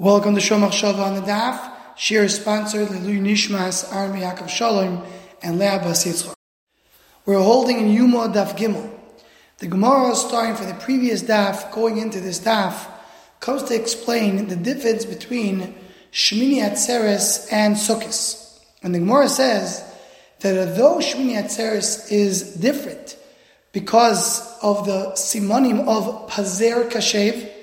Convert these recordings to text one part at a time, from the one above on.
Welcome to Shomach Shava on the Daf. Share is sponsored Lelu Nishmas Armi Yaakov Shalom and Leah Bas Yitzchak. We're holding in Yuma Daf Gimel. The Gemara, starting for the previous Daf, going into this Daf, comes to explain the difference between Shmini Atzeres and Sukkot. And the Gemara says that although Shmini Atzeres is different because of the simonim of Pazer Kashev,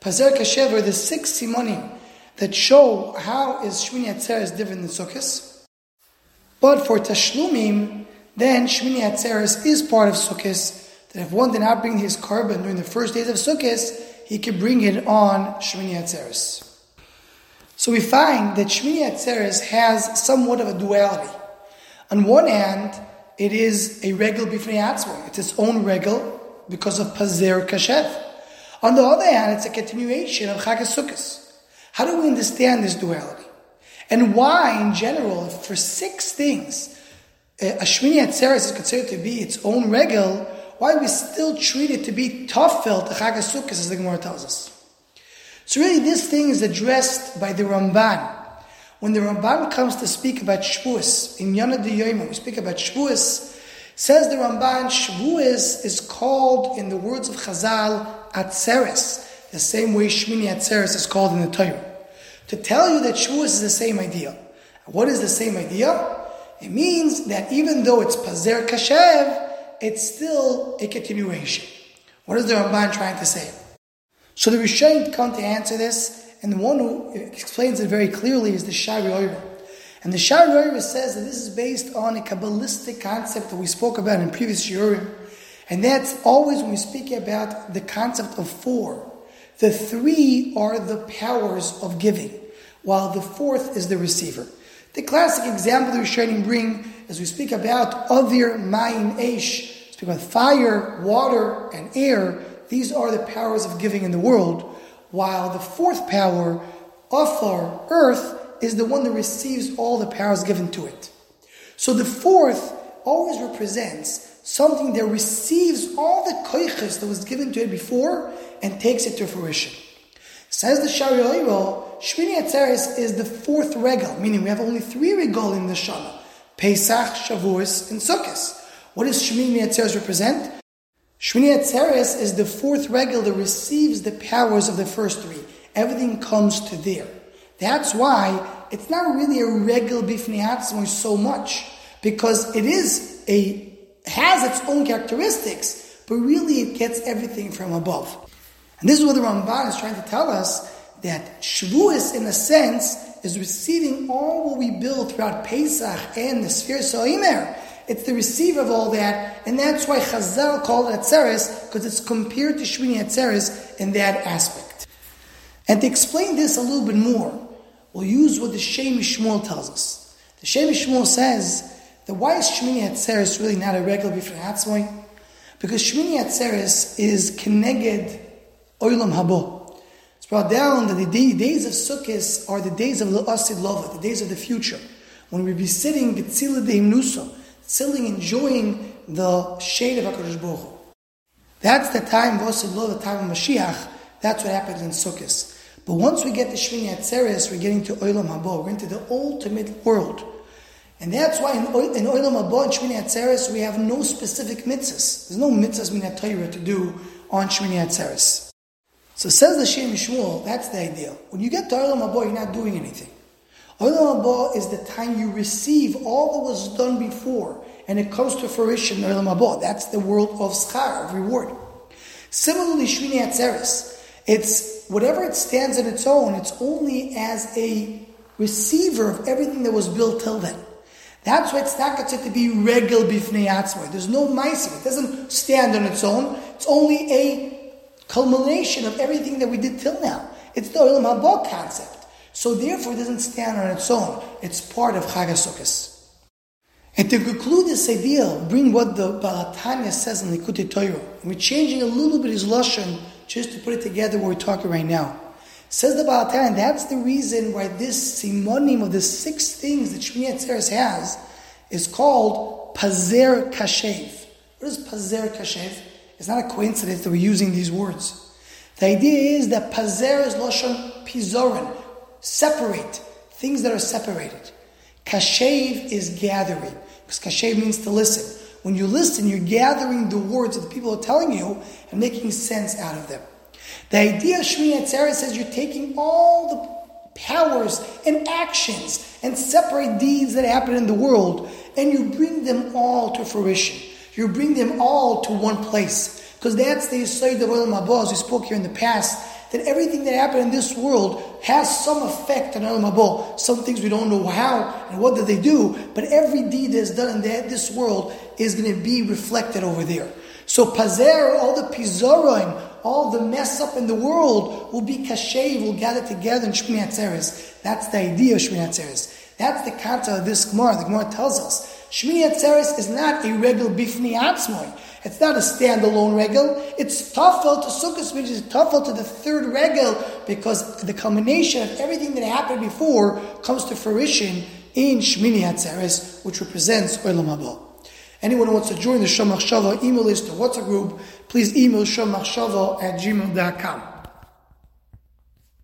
Pazer Kashev are the six simonim that show how is Shmini Atzeres different than Sukkot. But for Tashlumim, then Shmini Atzeres is part of Sukkot. That if one did not bring his korban during the first days of Sukkot, he could bring it on Shmini Atzeres. So we find that Shmini Atzeres has somewhat of a duality. On one hand, it is a regal atzmo. It's its own regal because of Pazer Kashev. On the other hand, it's a continuation of Chag. How do we understand this duality? And why, in general, for six things, uh, Shmini Atzeres is considered to be its own regal, why we still treat it to be tafel to Chag as the Gemara tells us. So really, this thing is addressed by the Ramban. When the Ramban comes to speak about Shavuos, in Yonah Yom, we speak about Shavuos, says the Ramban, Shavuos is called, in the words of Chazal, Atzeres, the same way Shmini Atzeres is called in the Torah. To tell you that Shavuos is the same idea. What is the same idea? It means that even though it's Pazer Kashev, it's still a continuation. What is the Ramban trying to say? So the Rishonim come to answer this, and the one who explains it very clearly is the Shari Oiva. And the Shari Oiva says that this is based on a Kabbalistic concept that we spoke about in previous Shiurim, and that's always when we speak about the concept of four. The three are the powers of giving, while the fourth is the receiver. The classic example that we're bring as we speak about Avir, Mayin, Eish, speak about fire, water, and air. These are the powers of giving in the world, while the fourth power, Afar, earth, is the one that receives all the powers given to it. So the fourth always represents something that receives all the koiches that was given to it before and takes it to fruition. Says the Shari Oiro, Shmini Atzeres is the fourth regal, meaning we have only three regal in the Shana. Pesach, Shavuos, and Sukkot. What does Shmini Atzeres represent? Shmini Atzeres is the fourth regal that receives the powers of the first three. Everything comes to there. That's why it's not really a regal bifnei so much, because it is a has its own characteristics, but really it gets everything from above. And this is what the Ramban is trying to tell us that Shavuos, in a sense, is receiving all what we build throughout Pesach and the Sfiras Oimer. It's the receiver of all that, and that's why Chazal called it Atzeres, because it's compared to Shmini Atzeres in that aspect. And to explain this a little bit more, we'll use what the Shem Shmuel tells us. The Shem Shmuel says that why is Shmini Atzeres really not a regular bifnei atzmoi? Because Shmini Atzeres is Keneged Oilam Habo. It's brought down that the days of Sukkot are the days of the Asid Lova, the days of the future, when we be sitting Getzila de Himnusa, sitting enjoying the shade of HaKadosh Baruch That's the time of Asid Lova, the time of Mashiach. That's what happens in Sukkot. But once we get to Shmini Atzeres, we're getting to Oilam Habo, we're into the ultimate world. And that's why in, in Olam Haba and Shmini Atzeres we have no specific mitzvahs. There's no mitzvahs min Torah to do on Shmini Atzeres. So says the Shem Shmuel, that's the idea. When you get to Olam Haba, you're not doing anything. Olam Haba is the time you receive all that was done before, and it comes to fruition in Olam Haba. That's the world of schar, of reward. Similarly, Shmini Atzeres, it's whatever it stands on its own, it's only as a receiver of everything that was built till then. That's why it's not considered to be regal bifnei atzmai. There's no meisim. It doesn't stand on its own. It's only a culmination of everything that we did till now. It's the Olam Haba concept. So therefore, it doesn't stand on its own. It's part of Chag HaSukkos. And to conclude this idea, bring what the Baal HaTanya says in Likutei Torah. We're changing a little bit his lashon just to put it together where we're talking right now. Says the Baal HaTanya, that's the reason why this simonim of the six things that Shmini Atzeres has is called Pazer Kashev. What is Pazer Kashev? It's not a coincidence that we're using these words. The idea is that pazer is loshon pizorin, separate things that are separated. Kashev is gathering, because kashev means to listen. When you listen, you're gathering the words that the people are telling you and making sense out of them. The idea of Shmini Atzeres says you're taking all the powers and actions and separate deeds that happen in the world and you bring them all to fruition. You bring them all to one place. Because that's the Yisrael of Olam Haba, as we spoke here in the past, that everything that happened in this world has some effect on Olam Haba. Some things we don't know how and what did they do, but every deed that's done in this world is going to be reflected over there. So Pazer, all the Pizorim, all the mess up in the world will be kashev, will gather together in Shmini Atzeres. That's the idea of Shmini Atzeres. That's the concept of this Gemara. The Gemara tells us Shmini Atzeres is not a regal bifni atzmoi. It's not a standalone regal. It's tafel to Sukkot, which is tafel to the third regal, because the combination of everything that happened before comes to fruition in Shmini Atzeres, which represents Olam. Anyone who wants to join the Shomach Shava email list or WhatsApp group, please email shomachshava at gmail.com.